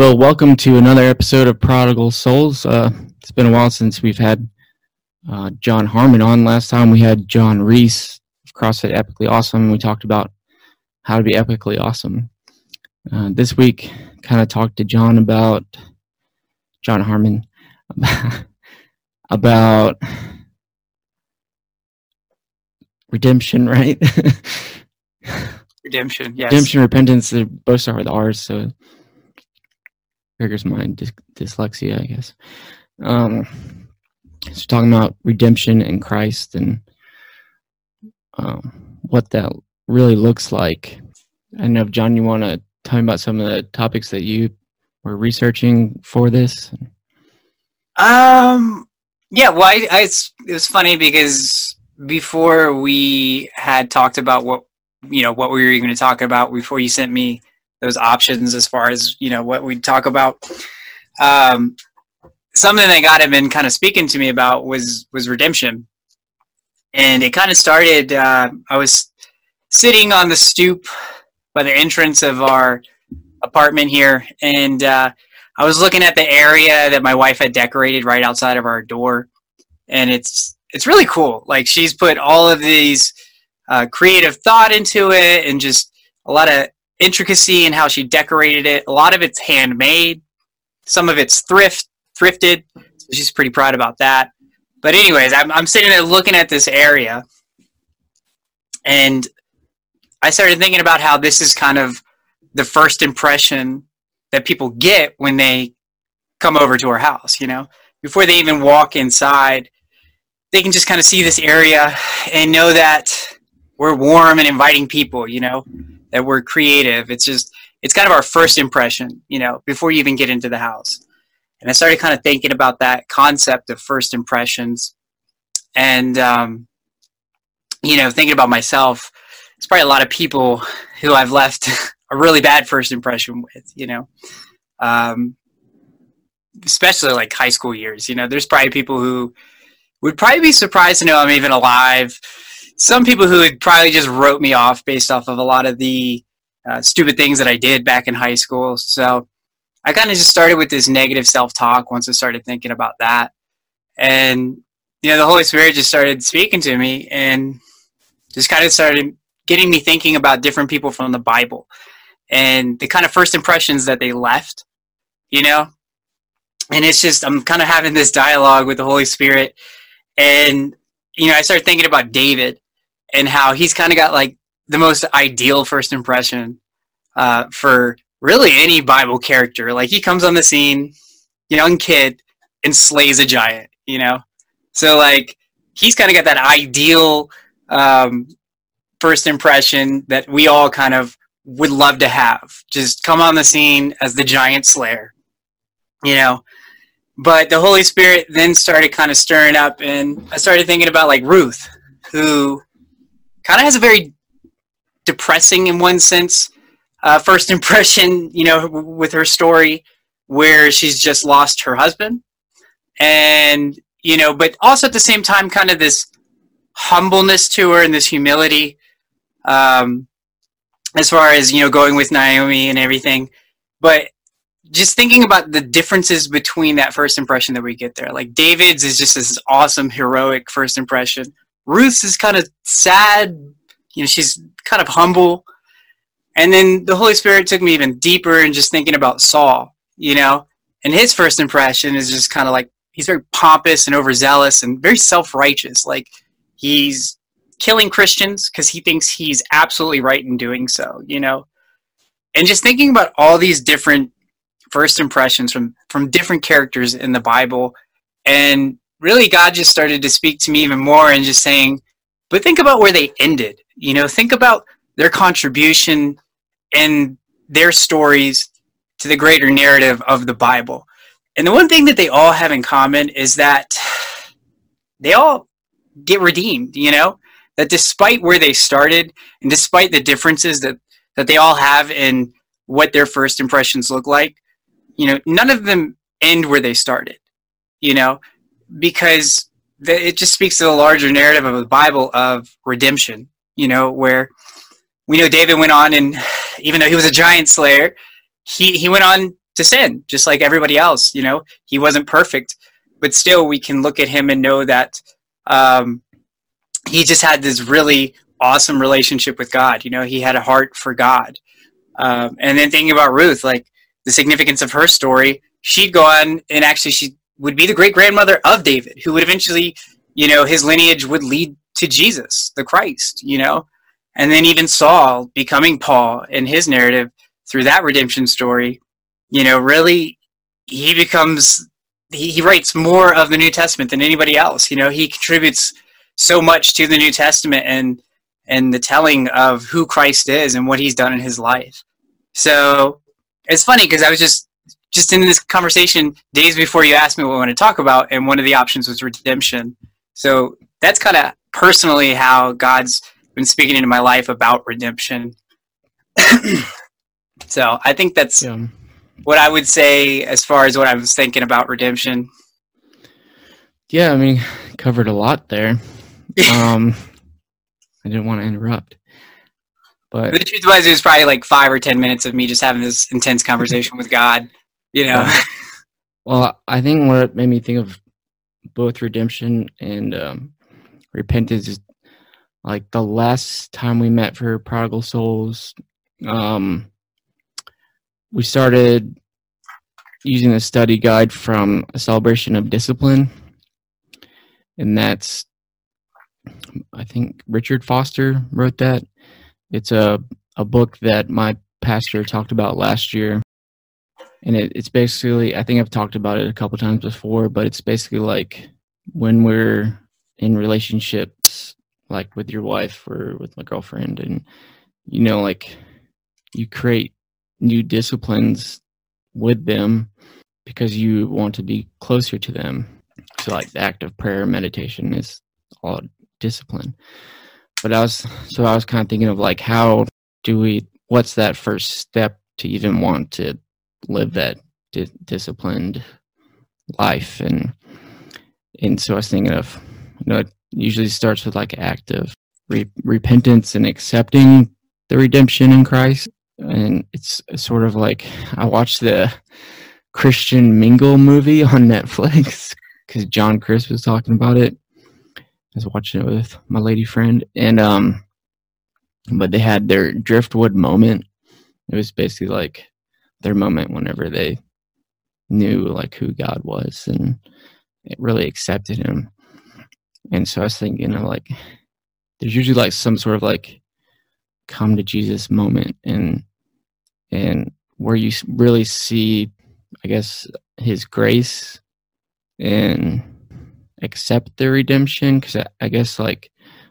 Well, welcome to another episode of Prodigal Souls. Uh, it's been a while since we've had uh, John Harmon on. Last time we had John Reese of CrossFit Epically Awesome. And we talked about how to be epically awesome. Uh, this week, kind of talked to John about John Harmon about redemption, right? redemption, yes. Redemption, repentance. They both start with R's, so triggers my dys- dyslexia, I guess. Um, so talking about redemption and Christ and um, what that really looks like. I know, John, you want to me about some of the topics that you were researching for this? Um, yeah, well, I, I, it's, it was funny because before we had talked about what you know what we were going to talk about before you sent me those options as far as you know what we'd talk about. Um, something that God had been kind of speaking to me about was was redemption, and it kind of started. Uh, I was sitting on the stoop by the entrance of our apartment here, and uh, I was looking at the area that my wife had decorated right outside of our door, and it's it's really cool. Like she's put all of these uh, creative thought into it, and just a lot of intricacy in how she decorated it. A lot of it's handmade. Some of it's thrift thrifted. So she's pretty proud about that. But anyways, I'm I'm sitting there looking at this area, and I started thinking about how this is kind of the first impression that people get when they come over to our house. You know, before they even walk inside, they can just kind of see this area and know that we're warm and inviting people. You know, that we're creative. It's just it's kind of our first impression, you know, before you even get into the house. And I started kind of thinking about that concept of first impressions, and um, you know, thinking about myself. It's probably a lot of people who I've left a really bad first impression with, you know, um, especially like high school years. You know, there's probably people who would probably be surprised to know I'm even alive some people who had probably just wrote me off based off of a lot of the uh, stupid things that I did back in high school. So I kind of just started with this negative self talk once I started thinking about that. And, you know, the Holy Spirit just started speaking to me and just kind of started getting me thinking about different people from the Bible and the kind of first impressions that they left, you know? And it's just, I'm kind of having this dialogue with the Holy Spirit. And, you know, I started thinking about David and how he's kind of got like the most ideal first impression uh, for really any Bible character. Like he comes on the scene, young kid, and slays a giant. You know, so like he's kind of got that ideal um, first impression that we all kind of would love to have. Just come on the scene as the giant slayer. You know. But the Holy Spirit then started kind of stirring up, and I started thinking about like Ruth, who kind of has a very depressing, in one sense, uh, first impression. You know, with her story, where she's just lost her husband, and you know, but also at the same time, kind of this humbleness to her and this humility. Um, as far as you know, going with Naomi and everything, but just thinking about the differences between that first impression that we get there. Like David's is just this awesome, heroic first impression. Ruth's is kind of sad. You know, she's kind of humble. And then the Holy Spirit took me even deeper and just thinking about Saul, you know, and his first impression is just kind of like he's very pompous and overzealous and very self righteous. Like he's killing Christians because he thinks he's absolutely right in doing so, you know. And just thinking about all these different first impressions from from different characters in the Bible and really God just started to speak to me even more and just saying, but think about where they ended. You know, think about their contribution and their stories to the greater narrative of the Bible. And the one thing that they all have in common is that they all get redeemed, you know? That despite where they started and despite the differences that, that they all have in what their first impressions look like, you know, none of them end where they started. You know, because it just speaks to the larger narrative of the Bible of redemption. You know, where we know David went on, and even though he was a giant slayer, he he went on to sin, just like everybody else. You know, he wasn't perfect, but still, we can look at him and know that um, he just had this really awesome relationship with God. You know, he had a heart for God. Um, and then thinking about Ruth, like the significance of her story, she'd go on and actually she would be the great grandmother of David, who would eventually, you know, his lineage would lead to Jesus, the Christ, you know. And then even Saul becoming Paul in his narrative through that redemption story, you know, really he becomes he, he writes more of the New Testament than anybody else. You know, he contributes so much to the New Testament and and the telling of who Christ is and what he's done in his life. So it's funny because I was just just in this conversation days before you asked me what I want to talk about, and one of the options was redemption. So that's kind of personally how God's been speaking into my life about redemption. so I think that's yeah. what I would say as far as what I was thinking about redemption. Yeah, I mean, covered a lot there. um, I didn't want to interrupt. But the truth was, it was probably like five or ten minutes of me just having this intense conversation with God. You know. well, I think what made me think of both redemption and um, repentance is like the last time we met for Prodigal Souls. Um, we started using a study guide from a celebration of discipline, and that's I think Richard Foster wrote that. It's a a book that my pastor talked about last year, and it, it's basically I think I've talked about it a couple times before, but it's basically like when we're in relationships, like with your wife or with my girlfriend, and you know, like you create new disciplines with them because you want to be closer to them. So, like the act of prayer, meditation is all discipline. But I was so I was kind of thinking of like how do we what's that first step to even want to live that di- disciplined life. And and so I was thinking of you know it usually starts with like active re- repentance and accepting the redemption in Christ. And it's sort of like I watched the Christian Mingle movie on Netflix because John Chris was talking about it. I was watching it with my lady friend, and um, but they had their driftwood moment. It was basically like their moment whenever they knew like who God was and it really accepted Him. And so I was thinking of like, there's usually like some sort of like come to Jesus moment, and and where you really see, I guess, His grace and accept the redemption because I, I guess like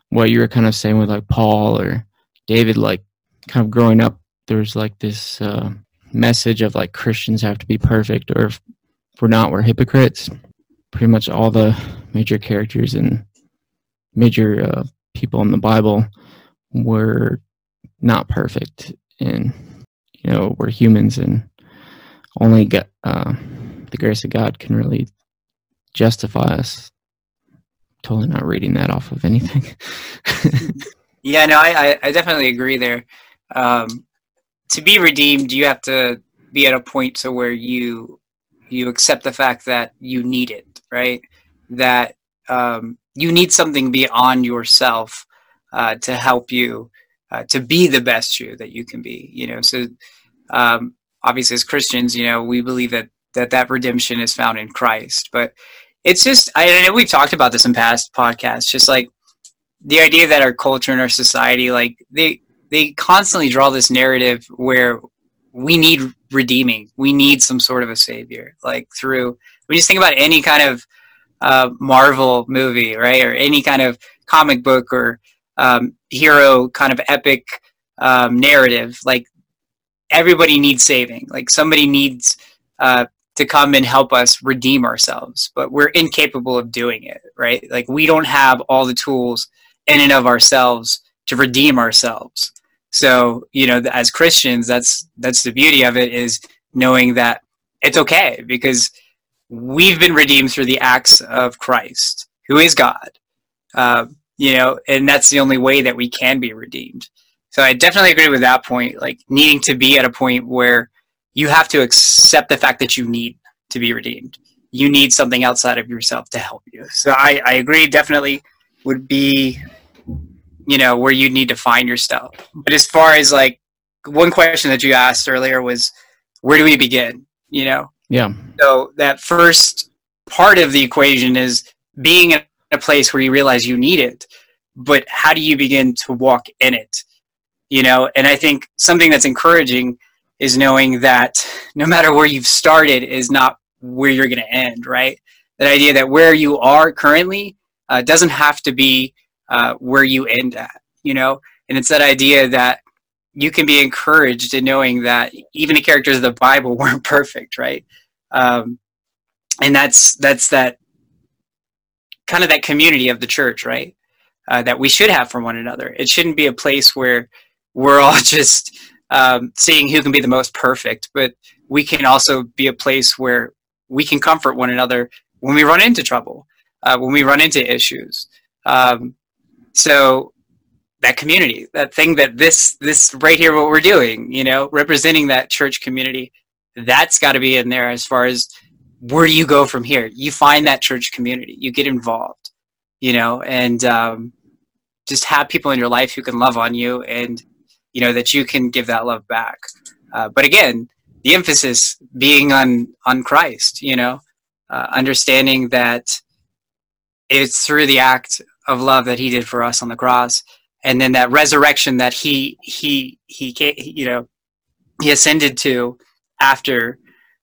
what you were kind of saying with like Paul or David, like kind of growing up, there's like this uh, message of like Christians have to be perfect, or if we're not, we're hypocrites. Pretty much all the major characters and major uh, people in the Bible were not perfect, and you know we're humans, and only get uh, the grace of God can really justify us totally not reading that off of anything. yeah, no, I, I definitely agree there. Um, to be redeemed, you have to be at a point to where you you accept the fact that you need it, right? That um, you need something beyond yourself uh, to help you uh, to be the best you that you can be. You know, so um, obviously as Christians, you know, we believe that that that redemption is found in Christ, but it's just I know we've talked about this in past podcasts. Just like the idea that our culture and our society, like they they constantly draw this narrative where we need redeeming, we need some sort of a savior. Like through we just think about any kind of uh, Marvel movie, right, or any kind of comic book or um, hero kind of epic um, narrative. Like everybody needs saving. Like somebody needs uh, to come and help us redeem ourselves, but we're incapable of doing it, right? Like we don't have all the tools in and of ourselves to redeem ourselves. So, you know, as Christians, that's that's the beauty of it is knowing that it's okay because we've been redeemed through the acts of Christ, who is God. Uh, you know, and that's the only way that we can be redeemed. So I definitely agree with that point, like needing to be at a point where you have to accept the fact that you need to be redeemed. You need something outside of yourself to help you. So I, I agree, definitely would be, you know, where you need to find yourself. But as far as like one question that you asked earlier was, where do we begin? You know? Yeah. So that first part of the equation is being in a place where you realize you need it, but how do you begin to walk in it? You know, and I think something that's encouraging is knowing that no matter where you've started is not where you're going to end, right? That idea that where you are currently uh, doesn't have to be uh, where you end at, you know? And it's that idea that you can be encouraged in knowing that even the characters of the Bible weren't perfect, right? Um, and that's that's that kind of that community of the church, right? Uh, that we should have for one another. It shouldn't be a place where we're all just um, seeing who can be the most perfect, but we can also be a place where we can comfort one another when we run into trouble, uh, when we run into issues. Um, so that community, that thing that this this right here, what we're doing, you know, representing that church community, that's got to be in there as far as where do you go from here? You find that church community, you get involved, you know, and um, just have people in your life who can love on you and you know that you can give that love back uh, but again the emphasis being on on christ you know uh, understanding that it's through the act of love that he did for us on the cross and then that resurrection that he he he you know he ascended to after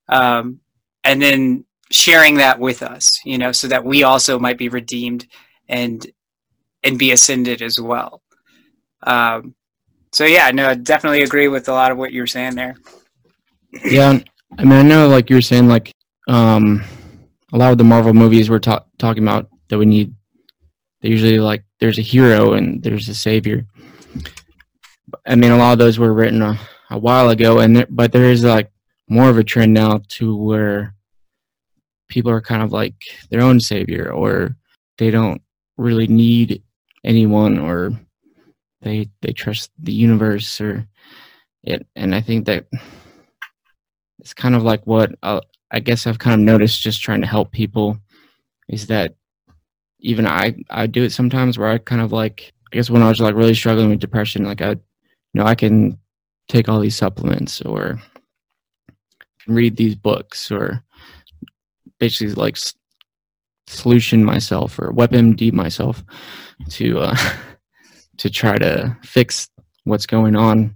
um, and then sharing that with us you know so that we also might be redeemed and and be ascended as well um, so yeah, no, I definitely agree with a lot of what you were saying there. Yeah, I mean, I know, like you were saying, like um, a lot of the Marvel movies we're ta- talking about that we need. They usually like there's a hero and there's a savior. I mean, a lot of those were written a, a while ago, and there, but there is like more of a trend now to where people are kind of like their own savior, or they don't really need anyone, or they they trust the universe or it and i think that it's kind of like what uh, i guess i've kind of noticed just trying to help people is that even i i do it sometimes where i kind of like i guess when i was like really struggling with depression like i you know i can take all these supplements or read these books or basically like solution myself or WebMD myself to uh, to try to fix what's going on.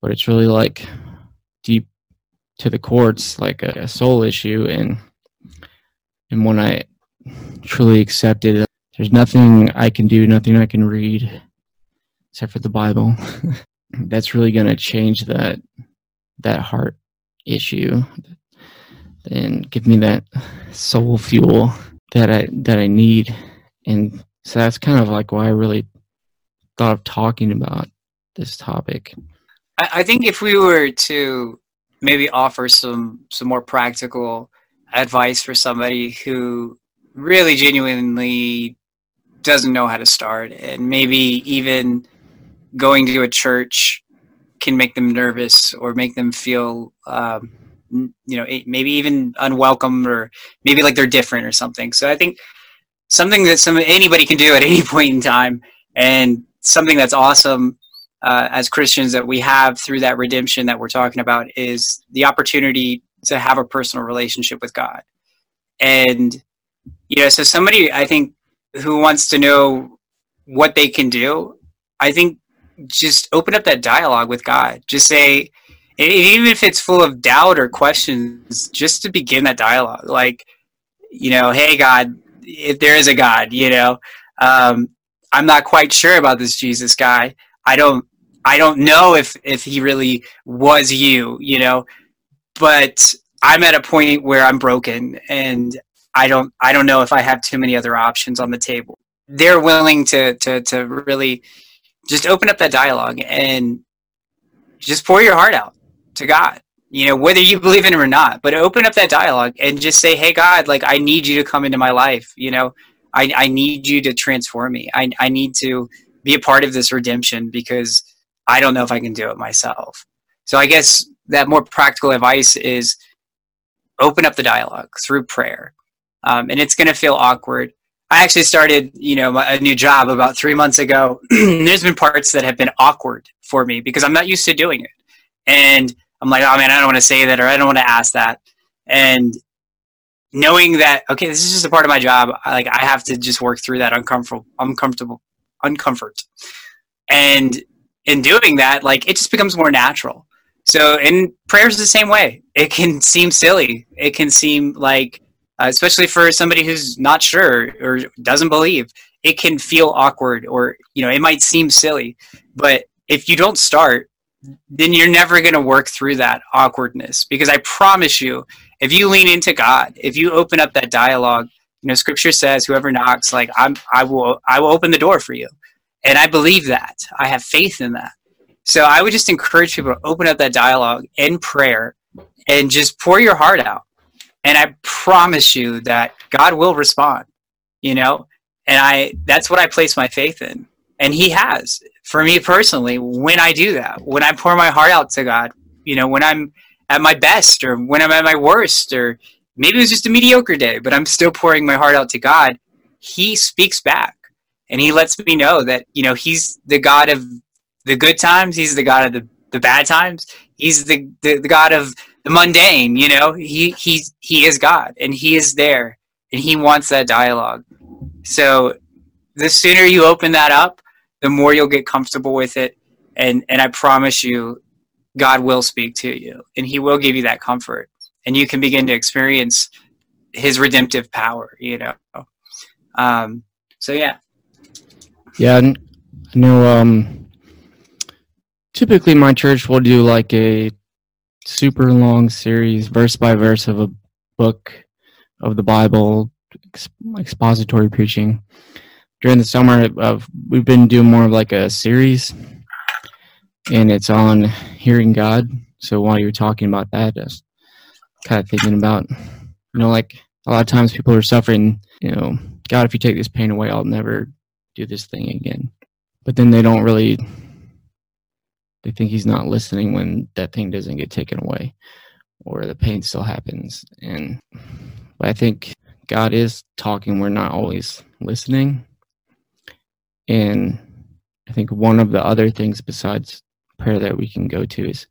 But it's really like deep to the core it's like a soul issue. And and when i truly accepted. there's nothing i can do nothing i can read except for the bible that's really going to change that that heart issue and give me that soul fuel that i that i need and so that's kind of like why i really thought of talking about this topic. I, I think if we were to maybe offer some some more practical advice for somebody who really genuinely doesn't know how to start. And maybe even going to a church can make them nervous or make them feel um, you know maybe even unwelcome or maybe like they're different or something. So i think something that some anybody can do at any point in time. And something that's awesome uh, as Christians that we have through that redemption that we're talking about is the opportunity to have a personal relationship with God. And, know, so somebody I think who wants to know what they can do, I think just open up that dialogue with God. Just say, even if it's full of doubt or questions, just to begin that dialogue. Like, you know, hey, God, if there is a God, you know, um, I'm not quite sure about this Jesus guy. I don't I don't know if if he really was you, you know. But I'm at a point where I'm broken and I don't I don't know if I have too many other options on the table. They're willing to to to really just open up that dialogue and just pour your heart out to God. You know, whether you believe in him or not, but open up that dialogue and just say, "Hey God, like I need you to come into my life." You know, I, I need you to transform me. I, I need to be a part of this redemption because I don't know if I can do it myself. So I guess that more practical advice is open up the dialogue through prayer. Um, and it's going to feel awkward. I actually started, you know, a new job about three months ago. There's been parts that have been awkward for me because I'm not used to doing it. And I'm like, oh man, I don't want to say that or I don't want to ask that. And knowing that, okay, this is just a part of my job. Like I have to just work through that uncomfortable, uncomfortable, uncomfort. And in doing that, like it just becomes more natural. So, in prayers the same way. It can seem silly. It can seem like, uh, especially for somebody who's not sure or doesn't believe, it can feel awkward or you know it might seem silly. But if you don't start, then you're never going to work through that awkwardness because I promise you, if you lean into God, if you open up that dialogue, you know, Scripture says, "Whoever knocks, like I'm, I will, I will open the door for you," and I believe that. I have faith in that. So I would just encourage people to open up that dialogue in prayer and just pour your heart out. And I promise you that God will respond, you know? And I that's what I place my faith in. And he has. For me personally, when I do that, when I pour my heart out to God, you know, when I'm at my best or when I'm at my worst or maybe it was just a mediocre day, but I'm still pouring my heart out to God, he speaks back and he lets me know that, you know, he's the God of the good times. He's the God of the, the bad times. He's the, the, the God of the mundane, you know, he, he, he is God and he is there and he wants that dialogue. So the sooner you open that up, the more you'll get comfortable with it. And, and I promise you, God will speak to you and he will give you that comfort and you can begin to experience his redemptive power, you know? Um, so yeah. Yeah. I know, um, typically my church will do like a super long series, verse by verse of a book of the Bible, expository preaching. During the summer, of we've been doing more of like a series, and it's on hearing God. So while you're talking about that, just kind of thinking about, you know, like a lot of times people are suffering, you know, God, if you take this pain away, I'll never do this thing again. But then they don't really they think he's not listening when that thing doesn't get taken away or the pain still happens. And I think God is talking. We're not always listening. And I think one of the other things besides prayer that we can go to is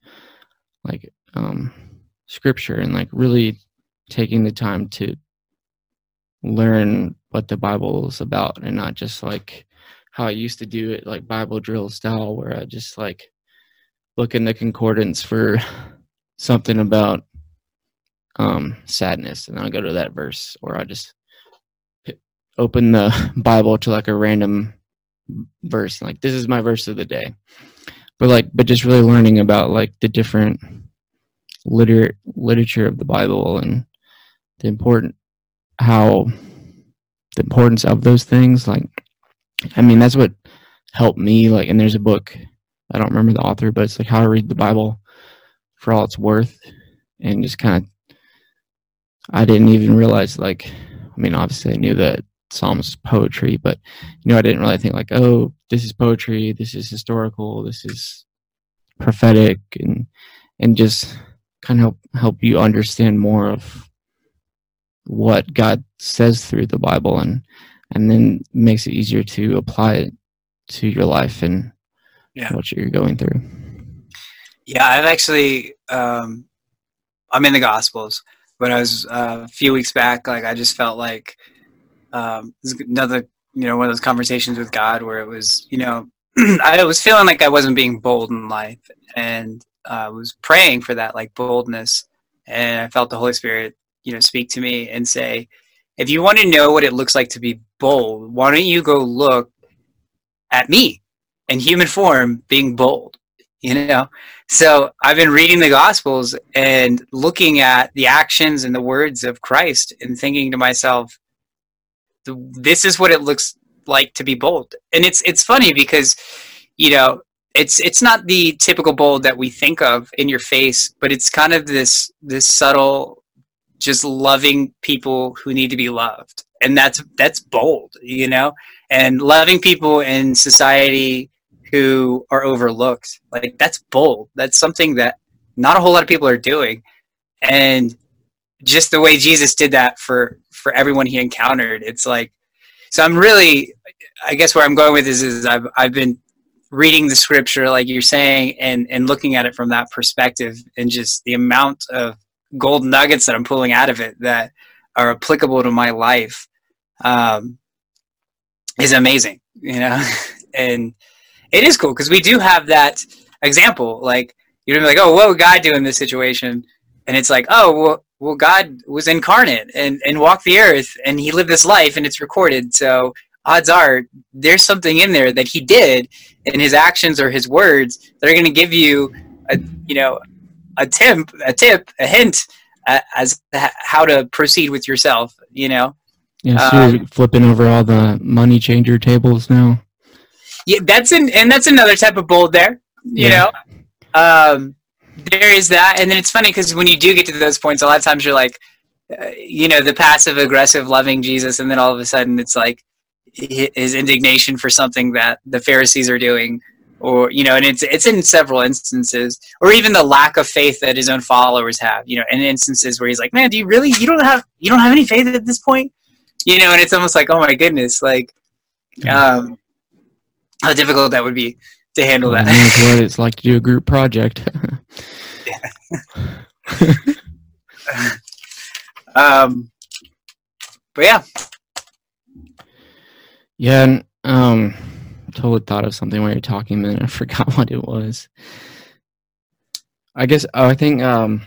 like um, scripture and like really taking the time to learn what the Bible is about and not just like how I used to do it, like Bible drill style, where I just like look in the concordance for something about um, sadness, and I'll go to that verse, or I'll just open the Bible to like a random verse, like this is my verse of the day. But like, but just really learning about like the different liter- literature of the Bible and the important how the importance of those things. Like, I mean, that's what helped me. Like, and there's a book I don't remember the author, but it's like how to read the Bible for all it's worth, and just kind of. I didn't even realize like, I mean, obviously I knew that Psalms is poetry, but you know, I didn't really think like, oh, this is poetry, this is historical, this is prophetic, and and just kind of help help you understand more of what God says through the Bible, and and then makes it easier to apply it to your life and yeah. what you're going through. Yeah, I've actually um, I'm in the Gospels, but I was uh, a few weeks back. Like I just felt like um, another you know one of those conversations with God where it was you know I was feeling like I wasn't being bold in life, and I uh, was praying for that like boldness, and I felt the Holy Spirit you know speak to me and say, if you want to know what it looks like to be bold, why don't you go look at me? In human form being bold you know? So i've been reading the gospels and looking at the actions and the words of christ and thinking to myself this is what it looks like to be bold. And it's it's funny because you know it's it's not the typical bold that we think of in your face but it's kind of this this subtle just loving people who need to be loved. And that's that's bold you know? And loving people in society who are overlooked. Like that's bold. That's something that not a whole lot of people are doing. And just the way Jesus did that for for everyone he encountered, it's like so I'm really I guess where I'm going with this is I've I've been reading the scripture like you're saying and and looking at it from that perspective and just the amount of gold nuggets that I'm pulling out of it that are applicable to my life um, is amazing, you know, and it is cool because we do have that example. Like you're like, oh, what would God do in this situation? And it's like, oh, well, well, God was incarnate and and walked the earth, and He lived this life, and it's recorded. So odds are there's something in there that He did in His actions or His words that are going to give you a you know a tip, a tip, a hint uh, as to how to proceed with yourself. You know. Yeah, so you're um, flipping over all the money changer tables now. Yeah, that's an and that's another type of bold there. You yeah. know, um, there is that, and then it's funny because when you do get to those points, a lot of times you're like, uh, you know, the passive aggressive loving Jesus, and then all of a sudden it's like his indignation for something that the Pharisees are doing, or you know, and it's it's in several instances, or even the lack of faith that his own followers have. You know, in instances where he's like, "Man, do you really? You don't have you don't have any faith at this point?" You know, and it's almost like, "Oh my goodness!" Like, um, how difficult that would be to handle that. What it's like to do a group project. um, but yeah, yeah, and um, totally thought of something while you're talking, and I forgot what it was. I guess oh, I think um,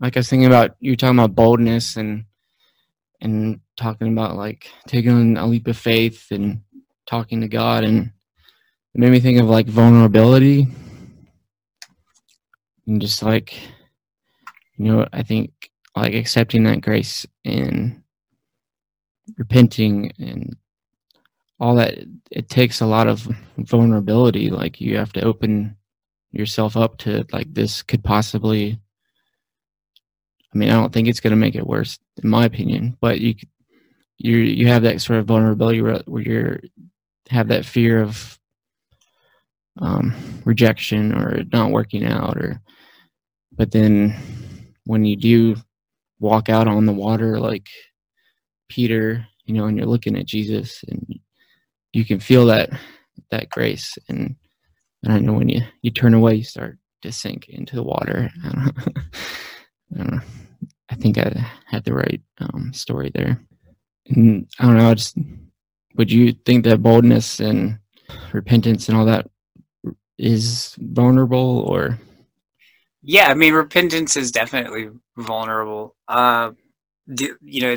like I was thinking about you talking about boldness and and talking about like taking a leap of faith and talking to God, and it made me think of like vulnerability. And just like you know i think like accepting that grace and repenting and all that it takes a lot of vulnerability. Like you have to open yourself up to like this could possibly i mean i don't think it's going to make it worse in my opinion but you you you have that sort of vulnerability where, where you're have that fear of um, rejection or not working out or but then when you do walk out on the water like Peter, you know, and you're looking at Jesus and you can feel that that grace and, and I know when you you turn away you start to sink into the water. I don't, I, don't know. I think I had the right um, story there. And I don't know. I just would you think that boldness and repentance and all that is vulnerable or yeah, I mean, repentance is definitely vulnerable. Uh, you know,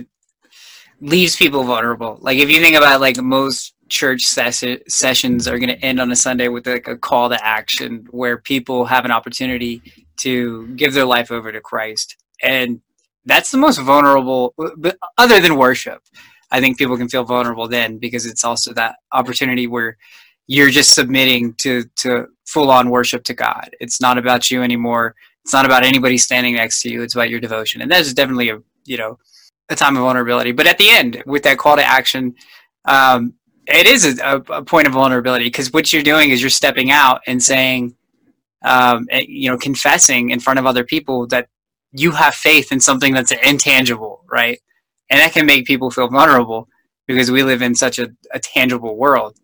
leaves people vulnerable. Like if you think about like most church ses- sessions are going to end on a Sunday with like a call to action where people have an opportunity to give their life over to Christ, and that's the most vulnerable. But other than worship, I think people can feel vulnerable then because it's also that opportunity where you're just submitting to to full on worship to God. It's not about you anymore. It's not about anybody standing next to you. It's about your devotion, and that is definitely a you know a time of vulnerability. But at the end, with that call to action, um, it is a, a, point of vulnerability because what you're doing is you're stepping out and saying, um, eh, you know, confessing in front of other people that you have faith in something that's intangible, right? And that can make people feel vulnerable because we live in such a, a tangible world.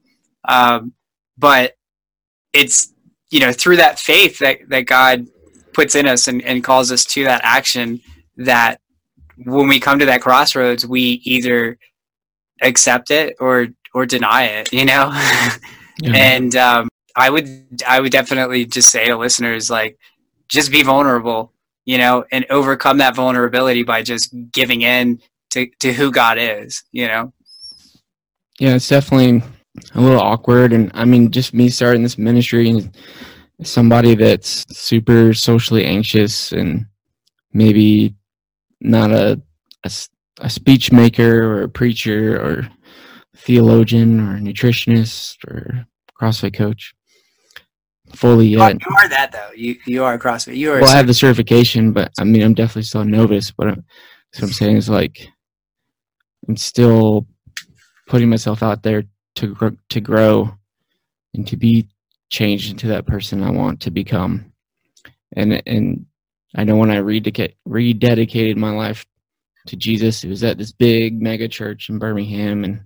Um, but it's you know through that faith that that God puts in us and, and calls us to that action that when we come to that crossroads we either accept it or or deny it you know yeah. and um, i would i would definitely just say to listeners like just be vulnerable you know and overcome that vulnerability by just giving in to to who god is you know yeah it's definitely a little awkward and i mean just me starting this ministry and somebody that's super socially anxious and maybe not a, a, a speech maker or a preacher or theologian or nutritionist or CrossFit coach fully yet. You are that though. You you are a CrossFit. You are. Well, I have the certification, but I mean, I'm definitely still a novice. But I'm, what I'm saying is like, I'm still putting myself out there to to grow and to be changed into that person I want to become. and and I know when I rededicated rededicated my life to Jesus, it was at this big mega church in Birmingham, and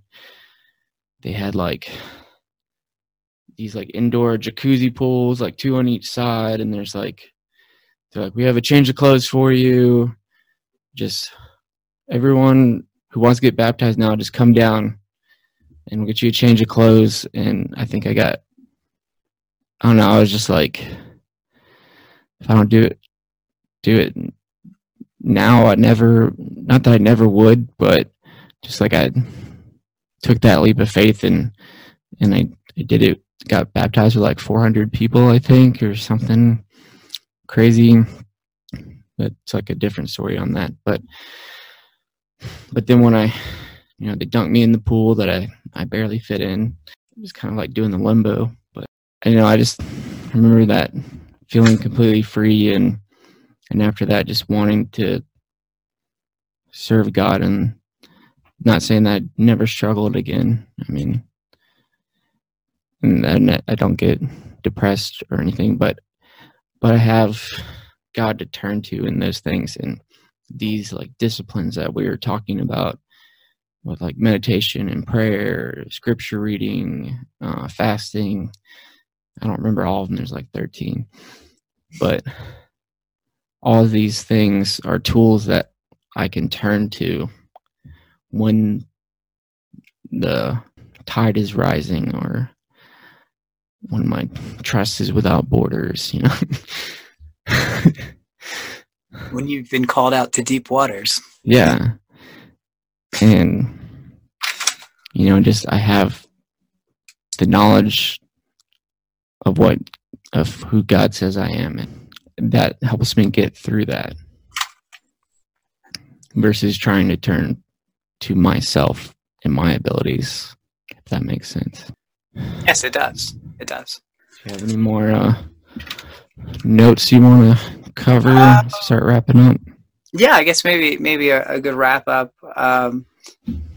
they had like these like indoor jacuzzi pools, like two on each side, and there's like they're like we have a change of clothes for you. Just everyone who wants to get baptized now, just come down and we'll get you a change of clothes. And I think I got I don't know, I was just like if I don't do it do it now I never not that I never would, but just like I took that leap of faith and and I, I did it. Got baptized with like 400 people I think or something crazy. That's like a different story on that. But but then when I you know they dunked me in the pool that I I barely fit in it was kind of like doing the limbo but you know I just remember that feeling completely free and and after that just wanting to serve God and not saying that I never struggled again. I mean, and I don't get depressed or anything, but but I have God to turn to in those things and these like disciplines that we were talking about with like meditation and prayer, scripture reading, uh, fasting. I don't remember all of them. There's like 13, but all these things are tools that I can turn to when the tide is rising or when my trust is without borders, you know. when you've been called out to deep waters. Yeah. And you know, just I have the knowledge of what of who God says I am and that helps me get through that versus trying to turn to myself and my abilities, if that makes sense. Yes, it does. It does. Do you have any more uh, notes you want to cover? Uh, start wrapping up. Yeah, I guess maybe maybe a, a good wrap up. Um,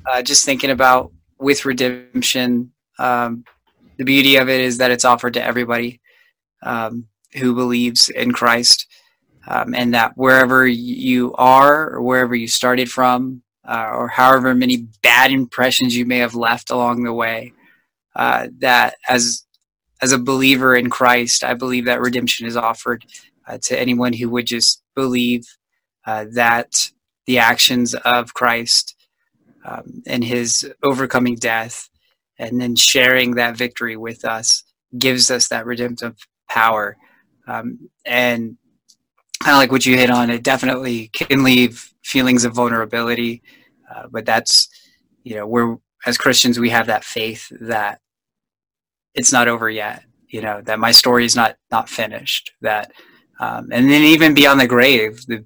uh, just thinking about with redemption, um, the beauty of it is that it's offered to everybody um, who believes in Christ um, and that wherever you are or wherever you started from, uh, or however many bad impressions you may have left along the way, uh, that as as a believer in Christ, I believe that redemption is offered uh, to anyone who would just believe uh, that the actions of Christ um, and His overcoming death, and then sharing that victory with us, gives us that redemptive power. Um, and kind of like what you hit on, it definitely can leave feelings of vulnerability. Uh, but that's, you know, we're as Christians, we have that faith that it's not over yet. You know, that my story is not not finished. That, um, and then even beyond the grave, the,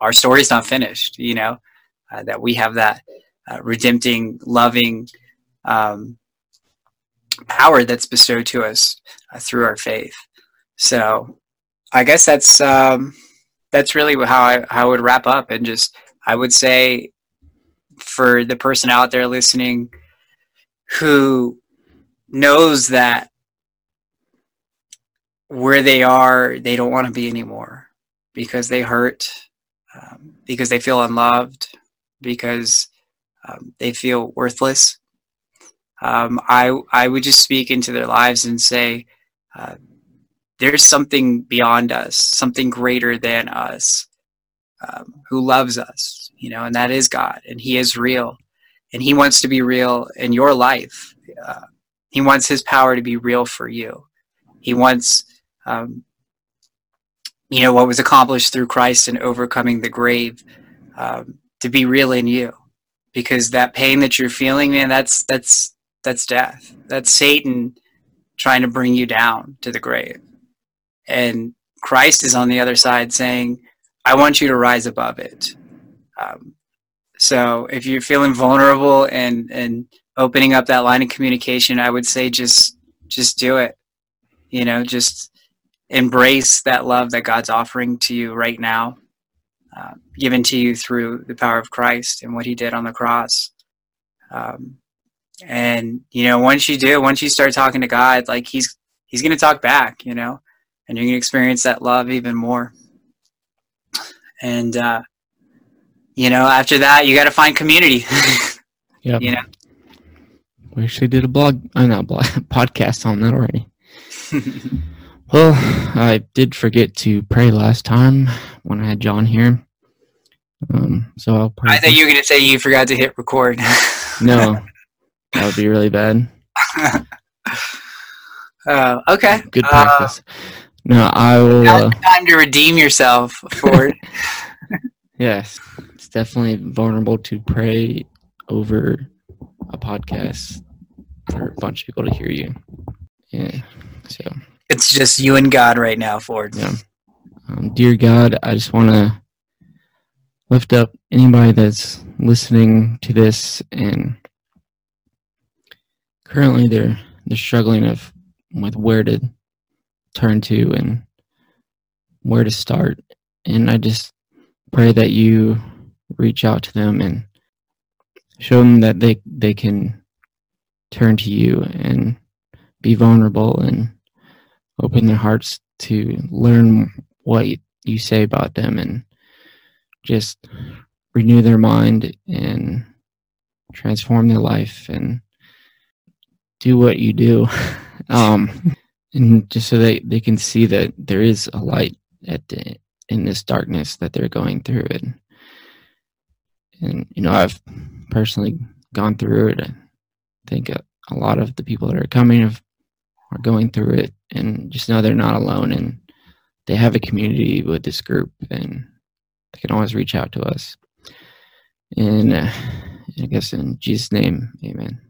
our story is not finished. You know, uh, that we have that uh, redempting, loving um, power that's bestowed to us uh, through our faith. So I guess that's um, that's really how I how I would wrap up, and just I would say for the person out there listening who knows that where they are, they don't want to be anymore because they hurt, um, because they feel unloved, because um, they feel worthless. Um, I I would just speak into their lives and say, uh, there's something beyond us, something greater than us, um, who loves us, you know, and that is God, and He is real, and He wants to be real in your life. Uh, he wants His power to be real for you. He wants, um, you know, what was accomplished through Christ and overcoming the grave um, to be real in you, because that pain that you're feeling, man, that's that's that's death. That's Satan trying to bring you down to the grave and Christ is on the other side saying, I want you to rise above it. Um, so if you're feeling vulnerable and, and opening up that line of communication, I would say just, just do it. You know, just embrace that love that God's offering to you right now, uh, given to you through the power of Christ and what he did on the cross. Um, and, you know, once you do, once you start talking to God, like he's, he's going to talk back, you know, and you're going to experience that love even more. And, uh, you know, after that, you got to find community. Yeah. You know, We actually did a blog, uh, not blog, podcast on that already. Well, I did forget to pray last time when I had John here. Um, so I'll pray. I thought you were going to say you forgot to hit record. no, that would be really bad. uh, okay. Good Uh, practice. no, I will. Uh, time to redeem yourself for it. yes, it's definitely vulnerable to pray over a podcast for a bunch of people to hear you. Yeah. So, it's just you and God right now, Ford. yeah. Um, dear God, I just want to lift up anybody that's listening to this and currently they're they're struggling of with where to turn to and where to start and i just pray that you reach out to them and show them that they they can turn to you and be vulnerable and open their hearts to learn what you say about them and just renew their mind and transform their life and do what you do. Um and just so they they can see that there is a light at the in this darkness that they're going through. And and you know i've personally gone through it. I think a, a lot of the people that are coming have, are going through it and just know they're not alone and they have a community with this group and they can always reach out to us. And uh, i guess in jesus name amen